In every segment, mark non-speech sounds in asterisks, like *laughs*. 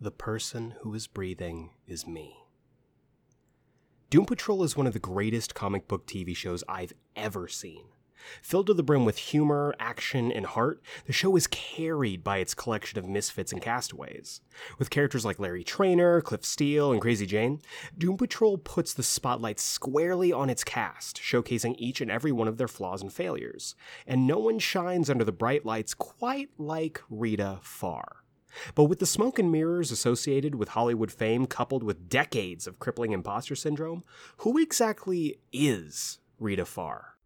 The person who is breathing is me. Doom Patrol is one of the greatest comic book TV shows I've ever seen. Filled to the brim with humor, action, and heart, the show is carried by its collection of misfits and castaways. With characters like Larry Trainor, Cliff Steele, and Crazy Jane, Doom Patrol puts the spotlight squarely on its cast, showcasing each and every one of their flaws and failures. And no one shines under the bright lights quite like Rita Farr. But with the smoke and mirrors associated with Hollywood fame coupled with decades of crippling imposter syndrome, who exactly is Rita Farr?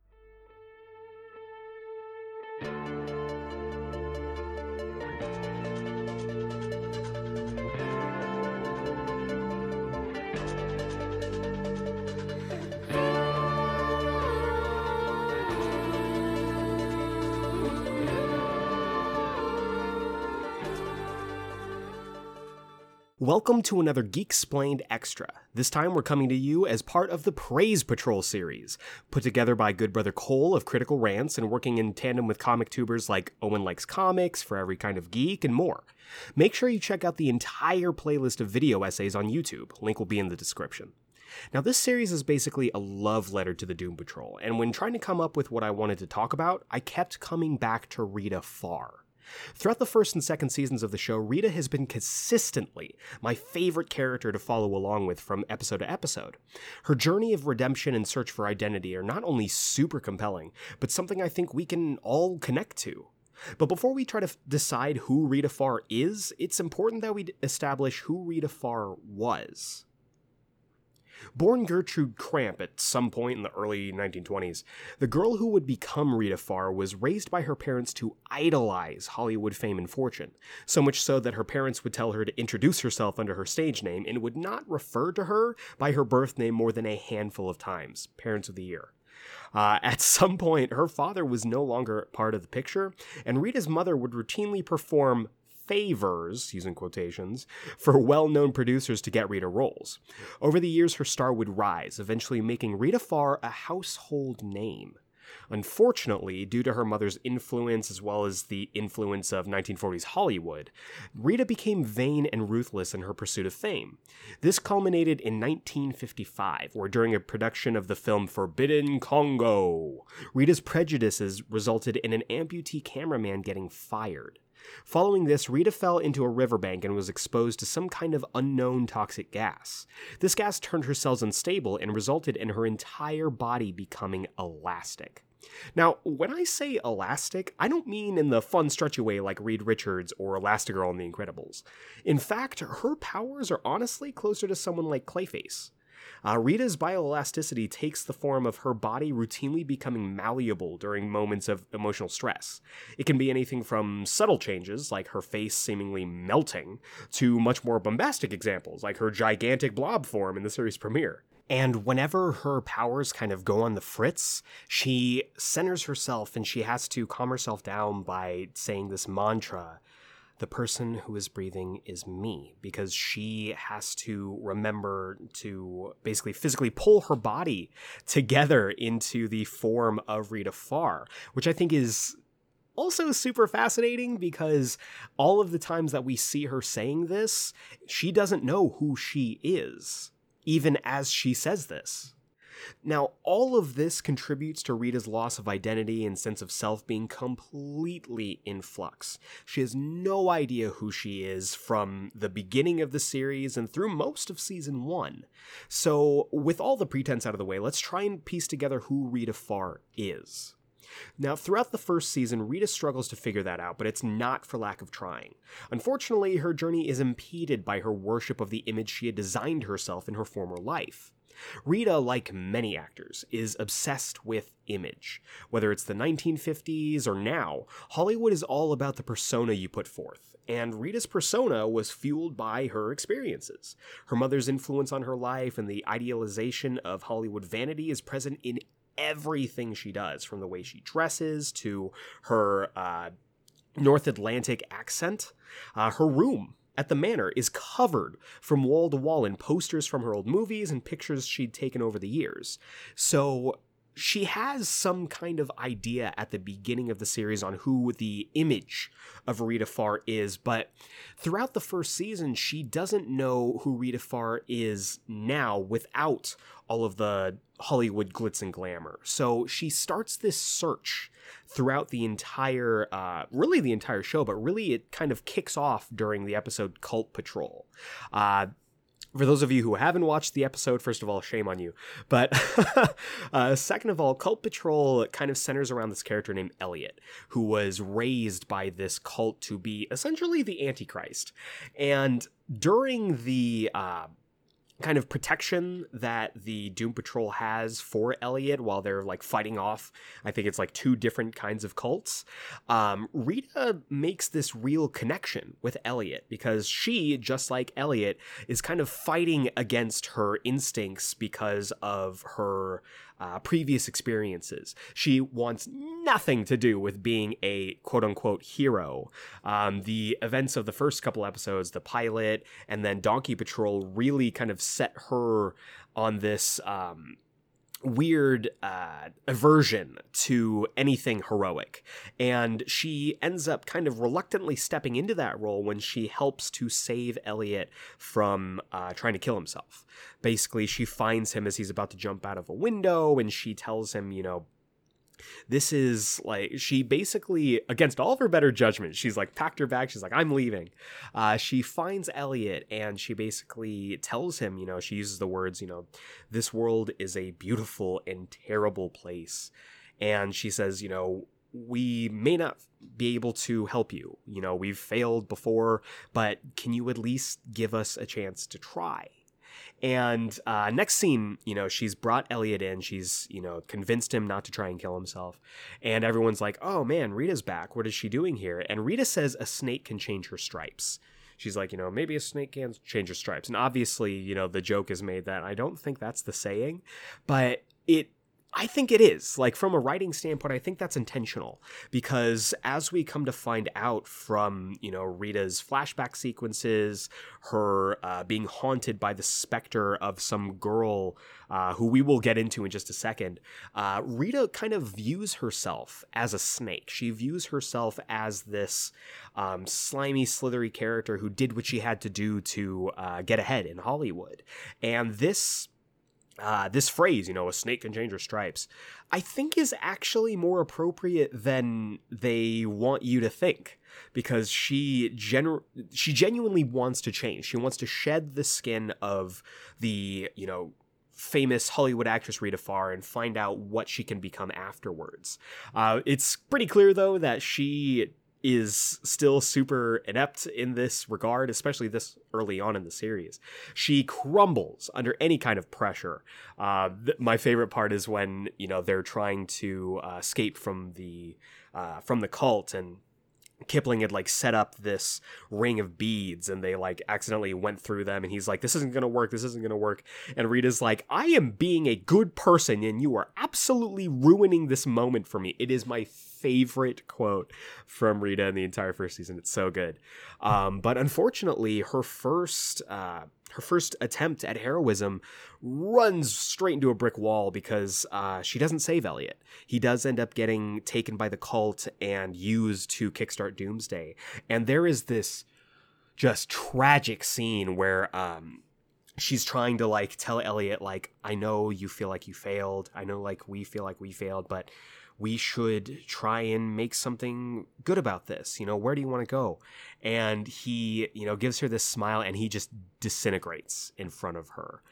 Welcome to another Geeksplained Extra. This time we're coming to you as part of the Praise Patrol series, put together by good brother Cole of Critical Rants and working in tandem with comic tubers like Owen Likes Comics, For Every Kind of Geek, and more. Make sure you check out the entire playlist of video essays on YouTube. Link will be in the description. Now, this series is basically a love letter to the Doom Patrol, and when trying to come up with what I wanted to talk about, I kept coming back to Rita Farr. Throughout the first and second seasons of the show, Rita has been consistently my favorite character to follow along with from episode to episode. Her journey of redemption and search for identity are not only super compelling, but something I think we can all connect to. But before we try to f- decide who Rita Farr is, it's important that we establish who Rita Farr was. Born Gertrude Cramp at some point in the early 1920s, the girl who would become Rita Farr was raised by her parents to idolize Hollywood fame and fortune, so much so that her parents would tell her to introduce herself under her stage name and would not refer to her by her birth name more than a handful of times. Parents of the Year. Uh, at *laughs* some point, her father was no longer part of the picture, and Rita's mother would routinely perform favors, using quotations, for well known producers to get Rita roles. Over the years, her star would rise, eventually making Rita Farr a household name. Unfortunately, due to her mother's influence as well as the influence of 1940s Hollywood, Rita became vain and ruthless in her pursuit of fame. This culminated in 1955, where during a production of the film Forbidden Congo, Rita's prejudices resulted in an amputee cameraman getting fired. Following this, Rita fell into a riverbank and was exposed to some kind of unknown toxic gas. This gas turned her cells unstable and resulted in her entire body becoming elastic. Now, when I say elastic, I don't mean in the fun, stretchy way like Reed Richards or Elastigirl in The Incredibles. In fact, her powers are honestly closer to someone like Clayface. Uh, Rita's bioelasticity takes the form of her body routinely becoming malleable during moments of emotional stress. It can be anything from subtle changes, like her face seemingly melting, to much more bombastic examples, like her gigantic blob form in the series premiere. And whenever her powers kind of go on the fritz, she centers herself and she has to calm herself down by saying this mantra the person who is breathing is me because she has to remember to basically physically pull her body together into the form of Rita Farr, which I think is also super fascinating because all of the times that we see her saying this, she doesn't know who she is, even as she says this. Now, all of this contributes to Rita's loss of identity and sense of self being completely in flux. She has no idea who she is from the beginning of the series and through most of season one. So, with all the pretense out of the way, let's try and piece together who Rita Farr is. Now, throughout the first season, Rita struggles to figure that out, but it's not for lack of trying. Unfortunately, her journey is impeded by her worship of the image she had designed herself in her former life. Rita, like many actors, is obsessed with image. Whether it's the 1950s or now, Hollywood is all about the persona you put forth. And Rita's persona was fueled by her experiences. Her mother's influence on her life and the idealization of Hollywood vanity is present in everything she does, from the way she dresses to her uh, North Atlantic accent, uh, her room at the manor is covered from wall to wall in posters from her old movies and pictures she'd taken over the years. So she has some kind of idea at the beginning of the series on who the image of Rita Farr is, but throughout the first season, she doesn't know who Rita Farr is now without all of the Hollywood glitz and glamour. So she starts this search throughout the entire, uh, really the entire show, but really it kind of kicks off during the episode Cult Patrol. Uh, for those of you who haven't watched the episode, first of all, shame on you. But *laughs* uh, second of all, Cult Patrol kind of centers around this character named Elliot, who was raised by this cult to be essentially the Antichrist. And during the uh, kind of protection that the Doom Patrol has for Elliot while they're like fighting off. I think it's like two different kinds of cults. Um, Rita makes this real connection with Elliot because she, just like Elliot, is kind of fighting against her instincts because of her uh, previous experiences. She wants nothing to do with being a quote unquote hero. Um, the events of the first couple episodes, the pilot, and then Donkey Patrol really kind of set her on this. Um, weird uh, aversion to anything heroic. And she ends up kind of reluctantly stepping into that role when she helps to save Elliot from uh, trying to kill himself. Basically, she finds him as he's about to jump out of a window and she tells him, you know, this is like she basically against all of her better judgment she's like packed her bag she's like i'm leaving. Uh, she finds elliot and she basically tells him you know she uses the words you know this world is a beautiful and terrible place. And she says you know we may not be able to help you. You know we've failed before but can you at least give us a chance to try and uh, next scene, you know, she's brought Elliot in. She's, you know, convinced him not to try and kill himself. And everyone's like, oh man, Rita's back. What is she doing here? And Rita says a snake can change her stripes. She's like, you know, maybe a snake can change her stripes. And obviously, you know, the joke is made that I don't think that's the saying, but it I think it is. Like from a writing standpoint, I think that's intentional because as we come to find out from, you know, Rita's flashback sequences, her uh, being haunted by the specter of some girl uh, who we will get into in just a second, uh, Rita kind of views herself as a snake. She views herself as this um, slimy, slithery character who did what she had to do to uh, get ahead in Hollywood. And this uh, this phrase, you know, a snake can change her stripes, I think is actually more appropriate than they want you to think because she genu- she genuinely wants to change. She wants to shed the skin of the, you know, famous Hollywood actress Rita Farr and find out what she can become afterwards. Uh, it's pretty clear though that she is still super inept in this regard, especially this early on in the series. She crumbles under any kind of pressure. Uh, th- my favorite part is when you know they're trying to uh, escape from the uh, from the cult and Kipling had like set up this ring of beads and they like accidentally went through them and he's like this isn't going to work this isn't going to work and Rita's like I am being a good person and you are absolutely ruining this moment for me it is my favorite quote from Rita in the entire first season. It's so good. Um, but unfortunately, her first uh, her first attempt at heroism runs straight into a brick wall because uh, she doesn't save Elliot. He does end up getting taken by the cult and used to kickstart Doomsday. And there is this just tragic scene where um, she's trying to like tell Elliot like I know you feel like you failed. I know like we feel like we failed, but we should try and make something good about this. You know, where do you want to go? And he, you know, gives her this smile and he just disintegrates in front of her.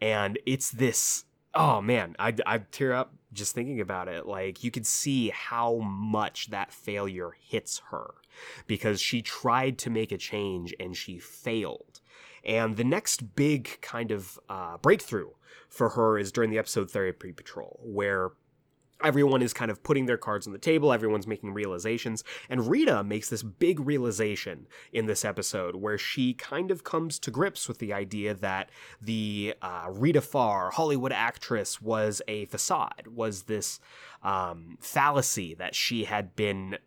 And it's this, oh man, I, I tear up just thinking about it. Like, you could see how much that failure hits her because she tried to make a change and she failed. And the next big kind of uh, breakthrough for her is during the episode Therapy Patrol, where everyone is kind of putting their cards on the table everyone's making realizations and rita makes this big realization in this episode where she kind of comes to grips with the idea that the uh, rita farr hollywood actress was a facade was this um, fallacy that she had been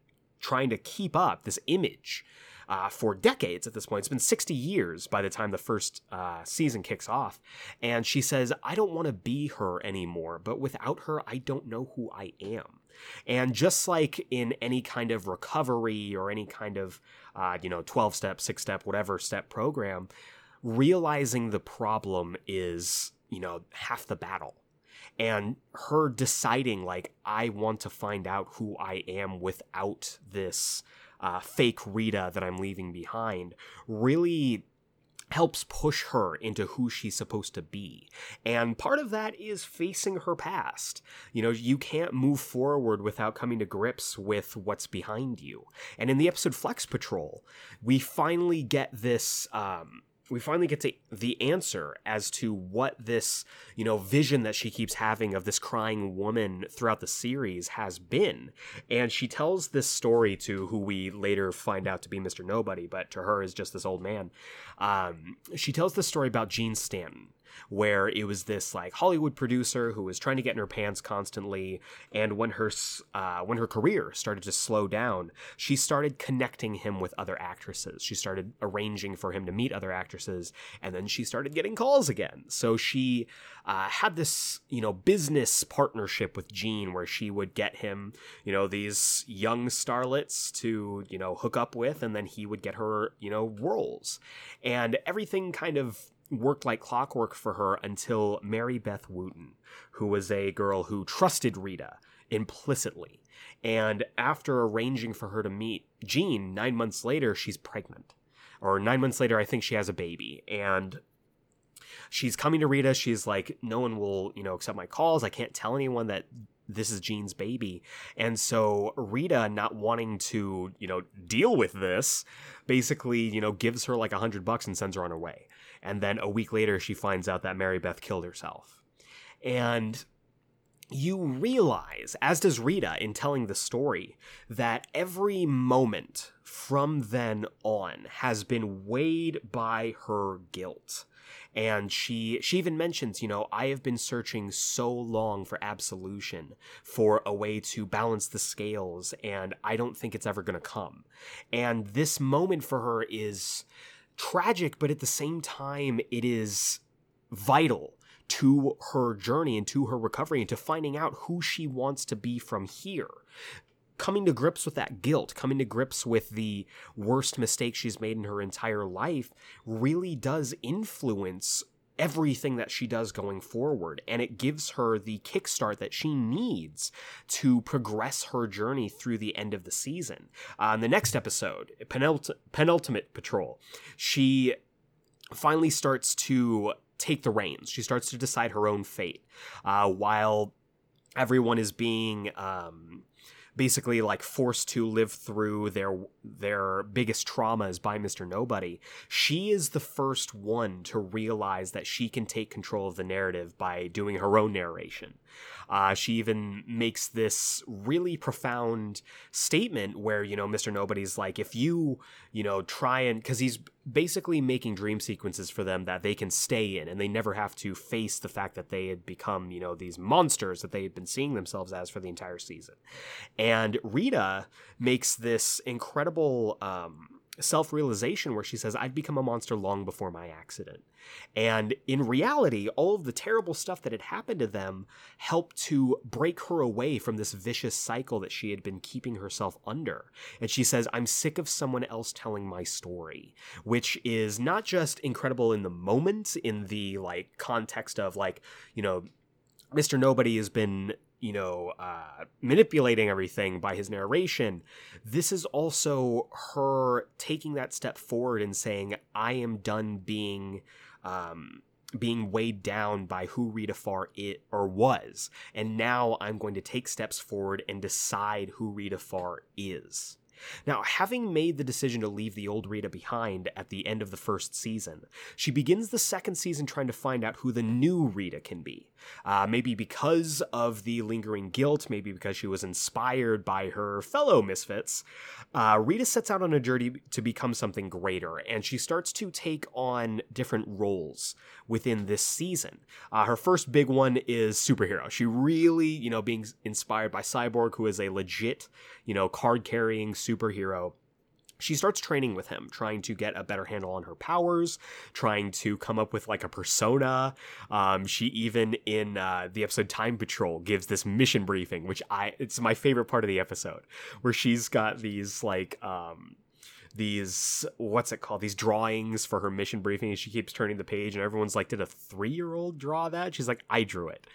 trying to keep up this image uh, for decades at this point. It's been 60 years by the time the first uh, season kicks off. And she says, I don't want to be her anymore, but without her, I don't know who I am. And just like in any kind of recovery or any kind of, uh, you know, 12 step, six step, whatever step program, realizing the problem is, you know, half the battle and her deciding like i want to find out who i am without this uh, fake Rita that I'm leaving behind really helps push her into who she's supposed to be. And part of that is facing her past. You know, you can't move forward without coming to grips with what's behind you. And in the episode Flex Patrol, we finally get this um, we finally get to the answer as to what this, you know, vision that she keeps having of this crying woman throughout the series has been. And she tells this story to who we later find out to be Mr. Nobody, but to her is just this old man. Um, she tells the story about Gene Stanton where it was this like Hollywood producer who was trying to get in her pants constantly, and when her uh, when her career started to slow down, she started connecting him with other actresses. She started arranging for him to meet other actresses, and then she started getting calls again. So she uh, had this you know business partnership with Gene where she would get him you know these young starlets to you know hook up with, and then he would get her you know roles, and everything kind of worked like clockwork for her until Mary Beth Wooten, who was a girl who trusted Rita implicitly. And after arranging for her to meet Gene, nine months later, she's pregnant. Or nine months later, I think she has a baby. And she's coming to Rita. She's like, no one will, you know, accept my calls. I can't tell anyone that this is Gene's baby. And so Rita, not wanting to, you know, deal with this, basically, you know, gives her like a hundred bucks and sends her on her way and then a week later she finds out that Mary Beth killed herself. And you realize, as does Rita in telling the story, that every moment from then on has been weighed by her guilt. And she she even mentions, you know, I have been searching so long for absolution, for a way to balance the scales, and I don't think it's ever gonna come. And this moment for her is tragic, but at the same time, it is vital to her journey and to her recovery and to finding out who she wants to be from here. Coming to grips with that guilt, coming to grips with the worst mistake she's made in her entire life, really does influence everything that she does going forward. And it gives her the kickstart that she needs to progress her journey through the end of the season. Uh, in the next episode, Penult- Penultimate Patrol, she finally starts to take the reins. She starts to decide her own fate uh, while everyone is being. Um, basically like forced to live through their their biggest traumas by Mr. Nobody. She is the first one to realize that she can take control of the narrative by doing her own narration. Uh, she even makes this really profound statement where, you know, Mr. Nobody's like, if you, you know, try and, because he's basically making dream sequences for them that they can stay in and they never have to face the fact that they had become, you know, these monsters that they had been seeing themselves as for the entire season. And Rita makes this incredible, um, self realization where she says, I've become a monster long before my accident. And in reality, all of the terrible stuff that had happened to them helped to break her away from this vicious cycle that she had been keeping herself under. And she says, I'm sick of someone else telling my story, which is not just incredible in the moment, in the like context of like, you know, Mr. Nobody has been you know, uh, manipulating everything by his narration. This is also her taking that step forward and saying, I am done being. Um, being weighed down by who Rita Farr it or was, and now I'm going to take steps forward and decide who Rita Farr is. Now, having made the decision to leave the old Rita behind at the end of the first season, she begins the second season trying to find out who the new Rita can be. Uh, maybe because of the lingering guilt, maybe because she was inspired by her fellow misfits, uh, Rita sets out on a journey to become something greater, and she starts to take on different roles within this season. Uh, her first big one is superhero. She really, you know, being inspired by Cyborg, who is a legit, you know, card carrying superhero she starts training with him, trying to get a better handle on her powers, trying to come up with like a persona. Um, she even in uh, the episode Time Patrol gives this mission briefing, which I it's my favorite part of the episode, where she's got these like um, these what's it called these drawings for her mission briefing and she keeps turning the page and everyone's like did a three-year-old draw that she's like i drew it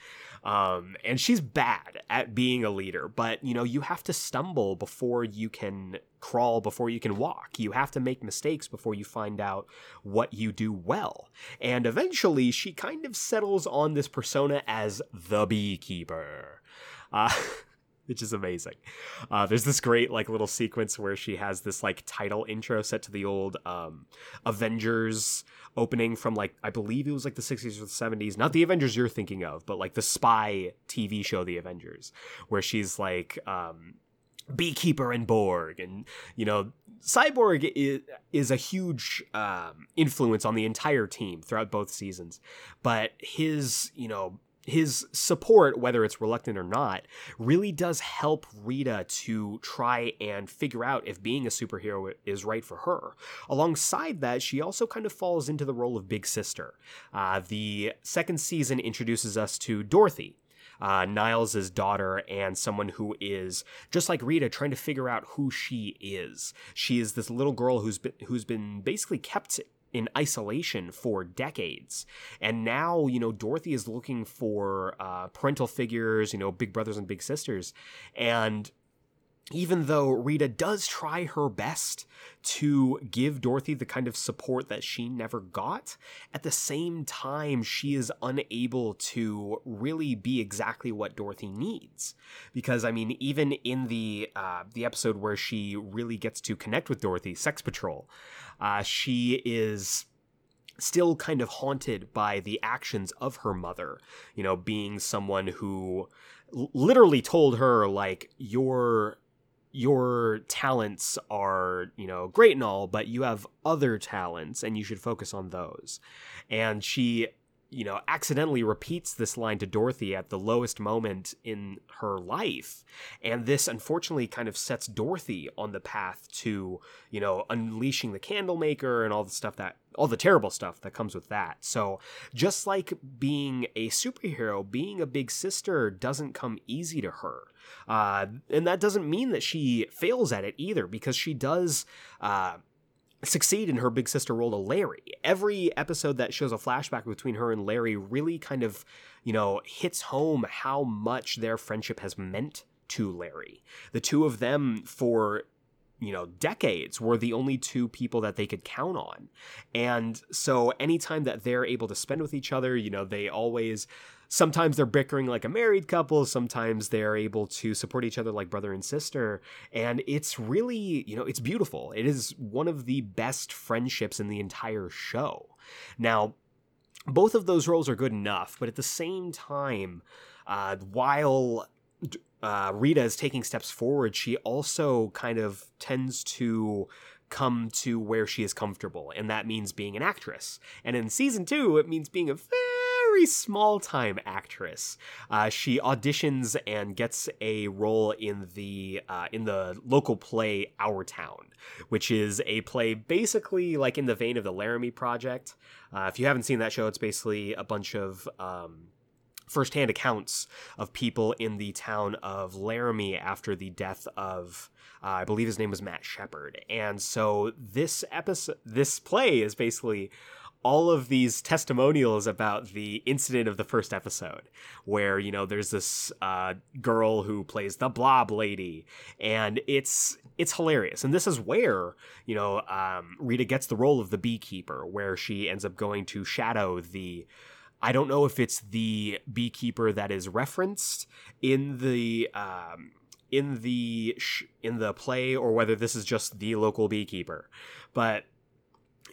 um, and she's bad at being a leader, but you know, you have to stumble before you can crawl, before you can walk. You have to make mistakes before you find out what you do well. And eventually, she kind of settles on this persona as the beekeeper. Uh, *laughs* which is amazing. Uh, there's this great like little sequence where she has this like title intro set to the old um, Avengers opening from like I believe it was like the 60s or the 70s, not the Avengers you're thinking of, but like the spy TV show The Avengers, where she's like um, Beekeeper and Borg, and you know Cyborg is, is a huge um, influence on the entire team throughout both seasons, but his you know his support, whether it's reluctant or not, really does help Rita to try and figure out if being a superhero is right for her. Alongside that, she also kind of falls into the role of big sister. Uh, the second season introduces us to Dorothy. Uh, Niles' daughter and someone who is just like Rita trying to figure out who she is. She is this little girl who's been who's been basically kept in isolation for decades. And now, you know, Dorothy is looking for uh, parental figures, you know, big brothers and big sisters. And even though Rita does try her best to give Dorothy the kind of support that she never got, at the same time, she is unable to really be exactly what Dorothy needs. Because, I mean, even in the uh, the episode where she really gets to connect with Dorothy, Sex Patrol, uh, she is still kind of haunted by the actions of her mother, you know, being someone who literally told her like your your talents are, you know, great and all, but you have other talents and you should focus on those. And she you know, accidentally repeats this line to Dorothy at the lowest moment in her life. And this unfortunately kind of sets Dorothy on the path to, you know, unleashing the Candlemaker and all the stuff that, all the terrible stuff that comes with that. So just like being a superhero, being a big sister doesn't come easy to her. Uh, and that doesn't mean that she fails at it either, because she does, uh, succeed in her big sister role to Larry. Every episode that shows a flashback between her and Larry really kind of, you know, hits home how much their friendship has meant to Larry. The two of them for you know decades were the only two people that they could count on. And so anytime that they're able to spend with each other you know they always sometimes they're bickering like a married couple sometimes they're able to support each other like brother and sister. And it's really you know it's beautiful. It is one of the best friendships in the entire show. Now both of those roles are good enough but at the same time uh, while uh, Rita is taking steps forward, she also kind of tends to come to where she is comfortable, and that means being an actress. And in season two, it means being a very small time actress. Uh, she auditions and gets a role in the uh, in the local play Our Town, which is a play basically like in the vein of the Laramie Project. Uh, if you haven't seen that show, it's basically a bunch of um, firsthand accounts of people in the town of Laramie after the death of uh, I believe his name was Matt Shepard. And so this episode this play is basically all of these testimonials about the incident of the first episode where you know there's this uh, girl who plays the blob lady and it's it's hilarious and this is where you know um, rita gets the role of the beekeeper where she ends up going to shadow the I don't know if it's the beekeeper that is referenced in the um, in the sh- in the play or whether this is just the local beekeeper, but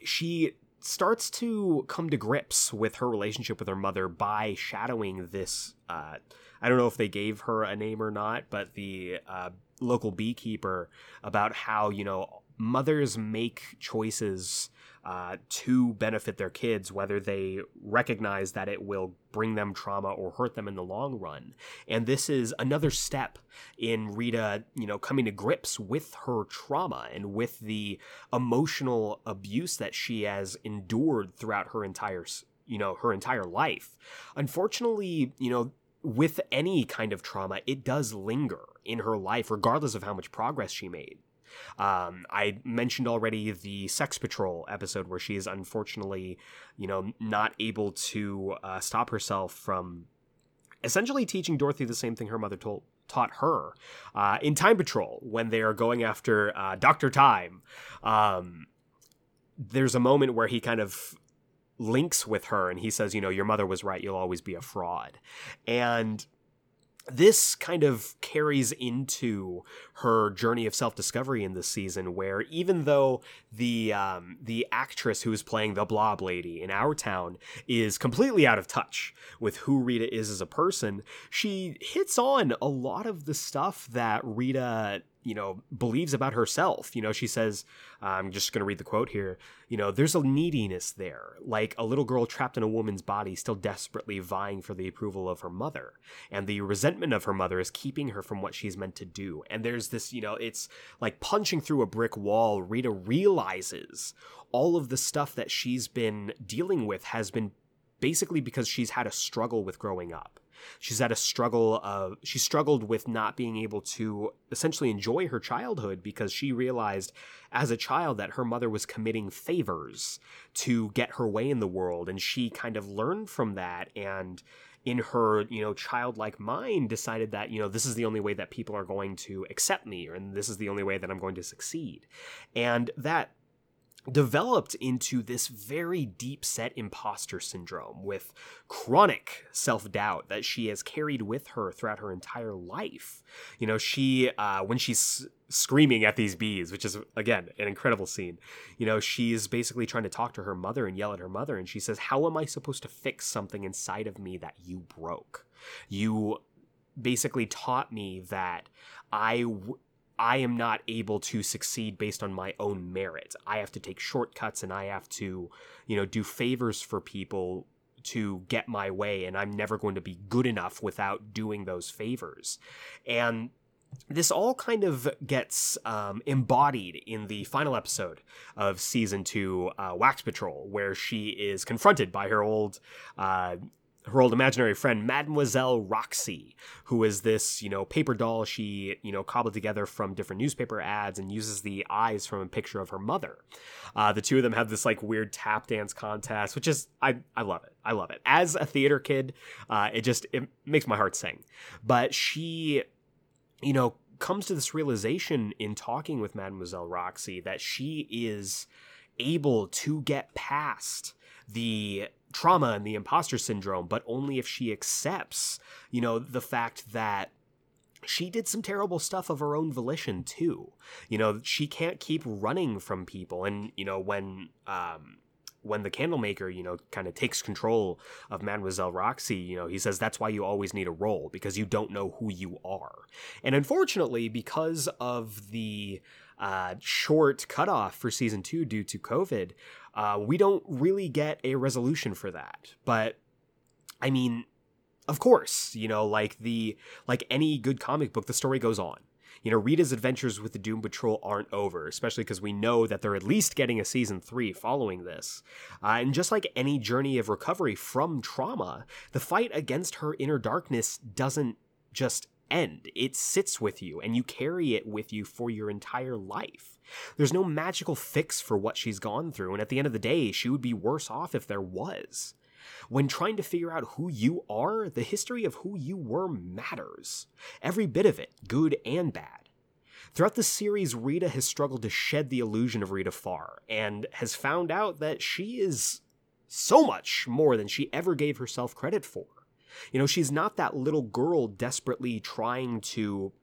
she starts to come to grips with her relationship with her mother by shadowing this. Uh, I don't know if they gave her a name or not, but the uh, local beekeeper about how you know mothers make choices uh, to benefit their kids, whether they recognize that it will bring them trauma or hurt them in the long run. And this is another step in Rita, you know, coming to grips with her trauma and with the emotional abuse that she has endured throughout her entire, you know, her entire life. Unfortunately, you know, with any kind of trauma, it does linger in her life, regardless of how much progress she made. Um, I mentioned already the Sex Patrol episode where she is unfortunately, you know, not able to uh, stop herself from essentially teaching Dorothy the same thing her mother told taught her uh, in Time Patrol when they are going after uh, Doctor Time. Um, there's a moment where he kind of links with her and he says, you know, your mother was right. You'll always be a fraud. And this kind of carries into her journey of self-discovery in this season where even though the um, the actress who is playing the blob lady in our town is completely out of touch with who Rita is as a person she hits on a lot of the stuff that Rita you know believes about herself. You know she says i'm just going to read the quote here you know there's a neediness there like a little girl trapped in a woman's body still desperately vying for the approval of her mother and the resentment of her mother is keeping her from what she's meant to do. And there's this you know it's like punching through a brick wall rita realizes all of the stuff that she's been dealing with has been basically because she's had a struggle with growing up She's had a struggle of she struggled with not being able to essentially enjoy her childhood because she realized as a child that her mother was committing favors to get her way in the world and she kind of learned from that and in her, you know, childlike mind decided that, you know, this is the only way that people are going to accept me and this is the only way that I'm going to succeed. And that developed into this very deep set imposter syndrome with chronic self doubt that she has carried with her throughout her entire life. You know, she, uh, when she's screaming at these bees, which is, again, an incredible scene, you know, she's basically trying to talk to her mother and yell at her mother. And she says, How am I supposed to fix something inside of me that you broke? You basically taught me that I w- I am not able to succeed based on my own merit. I have to take shortcuts and I have to, you know, do favors for people to get my way and I'm never going to be good enough without doing those favors. And this all kind of gets um, embodied in the final episode of season two, uh, Wax Patrol, where she is confronted by her old uh, her old imaginary friend mademoiselle roxy who is this you know paper doll she you know cobbled together from different newspaper ads and uses the eyes from a picture of her mother. Uh, the two of them have this like weird tap dance contest which is i i love it. I love it. As a theater kid uh, it just it makes my heart sing. But she you know comes to this realization in talking with mademoiselle roxy that she is able to get past the trauma and the imposter syndrome, but only if she accepts, you know, the fact that she did some terrible stuff of her own volition too. You know, she can't keep running from people. And, you know, when, um, when the candlemaker, you know, kind of takes control of Mademoiselle Roxy, you know, he says that's why you always need a role because you don't know who you are. And unfortunately, because of the uh, short cutoff for season two due to COVID, uh, we don't really get a resolution for that. But I mean, of course, you know, like the like any good comic book, the story goes on. You know, Rita's adventures with the Doom Patrol aren't over, especially because we know that they're at least getting a season three following this. Uh, and just like any journey of recovery from trauma, the fight against her inner darkness doesn't just end. It sits with you and you carry it with you for your entire life. There's no magical fix for what she's gone through, and at the end of the day, she would be worse off if there was. When trying to figure out who you are, the history of who you were matters. Every bit of it, good and bad. Throughout the series, Rita has struggled to shed the illusion of Rita Farr, and has found out that she is so much more than she ever gave herself credit for. You know, she's not that little girl desperately trying to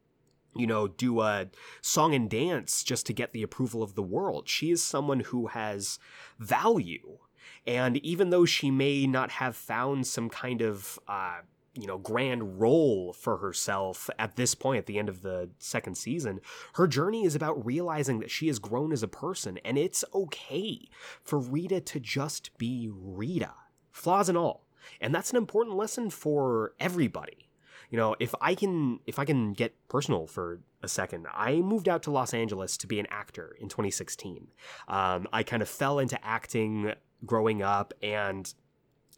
you know, do a song and dance just to get the approval of the world. She is someone who has value. And even though she may not have found some kind of, uh, you know grand role for herself at this point at the end of the second season her journey is about realizing that she has grown as a person and it's okay for rita to just be rita flaws and all and that's an important lesson for everybody you know if i can if i can get personal for a second i moved out to los angeles to be an actor in 2016 um, i kind of fell into acting growing up and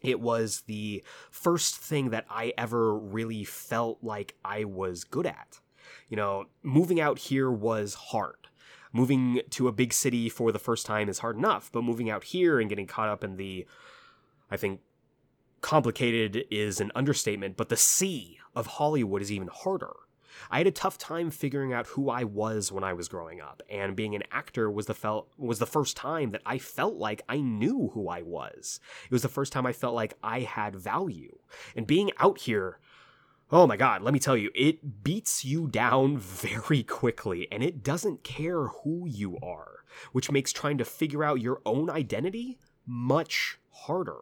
it was the first thing that I ever really felt like I was good at. You know, moving out here was hard. Moving to a big city for the first time is hard enough, but moving out here and getting caught up in the, I think, complicated is an understatement, but the sea of Hollywood is even harder. I had a tough time figuring out who I was when I was growing up, and being an actor was the felt was the first time that I felt like I knew who I was. It was the first time I felt like I had value. And being out here Oh my god, let me tell you, it beats you down *laughs* very quickly and it doesn't care who you are, which makes trying to figure out your own identity much harder.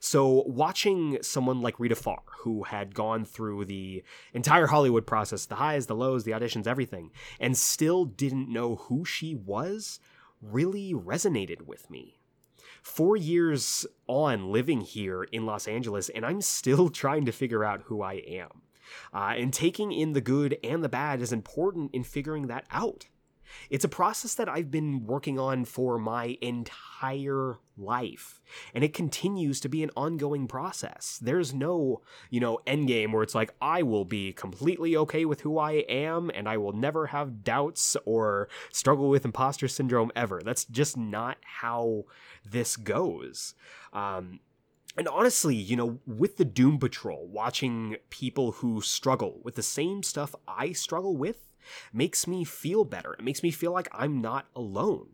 So watching someone like Rita Farr, who had gone through the entire Hollywood process, the highs, the lows, the auditions, everything, and still didn't know who she was, really resonated with me. Four years on living here in Los Angeles, and I'm still *laughs* trying to figure out who I am. Uh, and taking in the good and the bad is important in figuring that out. It's a process that I've been working on for my entire life. And it continues to be an ongoing process. There's no, you know, end game where it's like, I will be completely okay with who I am and I will never have doubts or struggle with imposter syndrome ever. That's just not how this goes. Um, and honestly, you know, with the Doom Patrol, watching people who struggle with the same stuff I struggle with makes me feel better. It makes me feel like I'm not alone.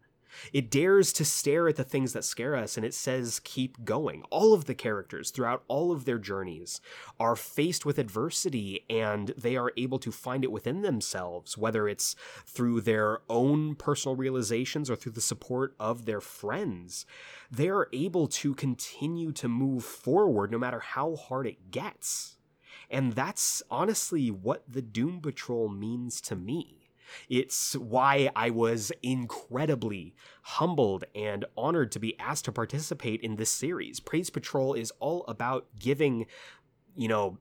It dares to stare at the things that scare us and it says, keep going. All of the characters throughout all of their journeys are faced with adversity and they are able to find it within themselves, whether it's through their own personal realizations or through the support of their friends. They are able to continue to move forward no matter how hard it gets. And that's honestly what the Doom Patrol means to me. It's why I was incredibly humbled and honored to be asked to participate in this series. Praise Patrol is all about giving, you know,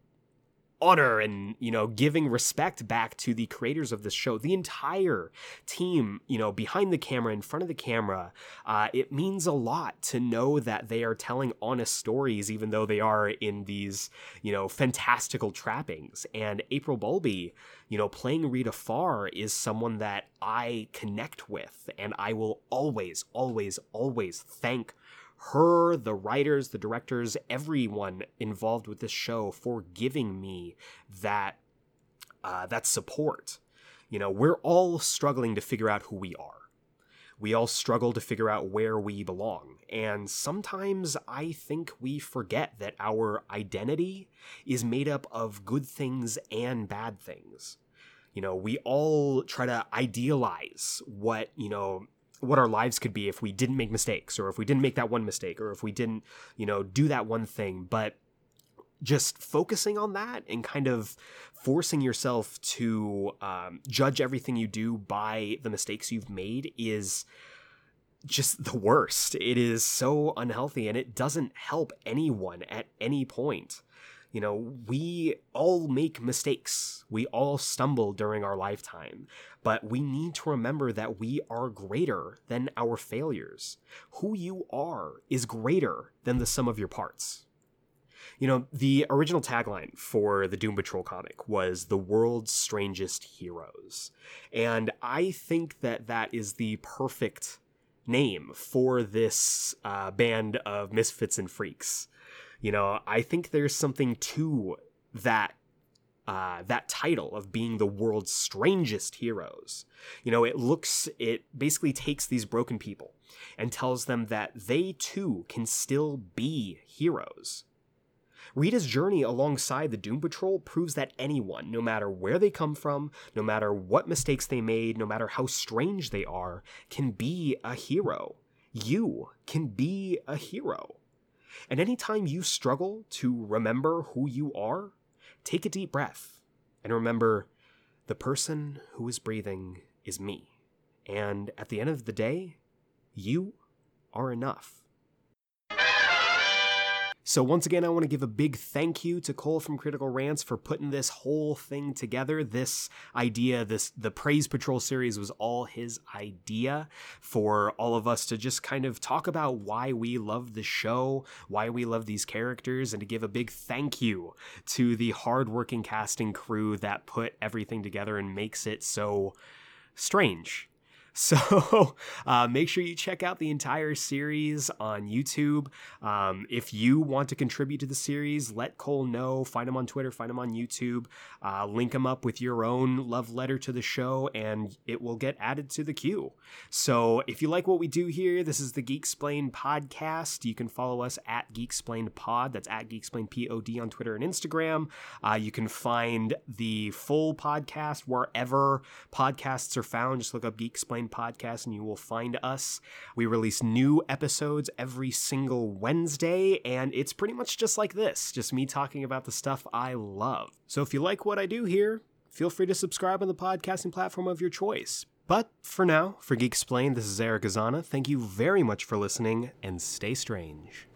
honor and you know giving respect back to the creators of this show. The entire team you know behind the camera in front of the camera uh, it means a lot to know that they are telling honest stories even though they are in these you know fantastical trappings. And april bowlby you know playing rita farr is someone that i connect with and i will always always always thank her, the writers, the directors, everyone involved with this show for giving me that uh, that support. You know, we're all struggling to figure out who we are. We all struggle to figure out where we belong. And sometimes I think we forget that our identity is made up of good things and bad things. You know, we all try to idealize what, you know, what our lives could be if we didn't make mistakes or if we didn't make that one mistake or if we didn't you know do that one thing but just focusing on that and kind of forcing yourself to um, judge everything you do by the mistakes you've made is just the worst. It is so unhealthy and it doesn't help anyone at any point. You know, we all make mistakes. We all stumble during our lifetime, but we need to remember that we are greater than our failures. Who you are is greater than the sum of your parts. You know, the original tagline for the Doom Patrol comic was the world's strangest heroes. And I think that that is the perfect name for this uh, band of misfits and freaks. You know, I think there's something to that uh, that title of being the world's strangest heroes. You know, it looks, it basically takes these broken people and tells them that they too can still be heroes. Rita's journey alongside the Doom Patrol proves that anyone, no matter where they come from, no matter what mistakes they made, no matter how strange they are, can be a hero. You can be a hero. And anytime you struggle to remember who you are, take a deep breath and remember the person who is breathing is me. And at the end of the day, you are enough. So, once again, I want to give a big thank you to Cole from Critical Rants for putting this whole thing together. This idea, this the Praise Patrol series was all his idea for all of us to just kind of talk about why we love the show, why we love these characters, and to give a big thank you to the hardworking casting crew that put everything together and makes it so strange so *laughs* uh, make sure you check out the entire series on YouTube. Um, if you want to contribute to the series, let Cole know. Find him on Twitter, find him on YouTube, uh, link him up with your own love letter to the show, and it will get added to the queue. So if you like what we do here, this is the Geeksplained podcast. You can follow us at Geeksplained Pod. That's at Geeksplained Pod on Twitter and Instagram. Uh, you can find the full podcast wherever podcasts are found. Just look up Podcast and you will find us. We release new episodes every single Wednesday, and it's pretty much just like this just me talking about the stuff I love. So if you like what I do here, feel free to subscribe on the podcasting platform of your choice. But for now, for Geeksplained, this is Eric Azana. Thank you very much for listening, and stay strange.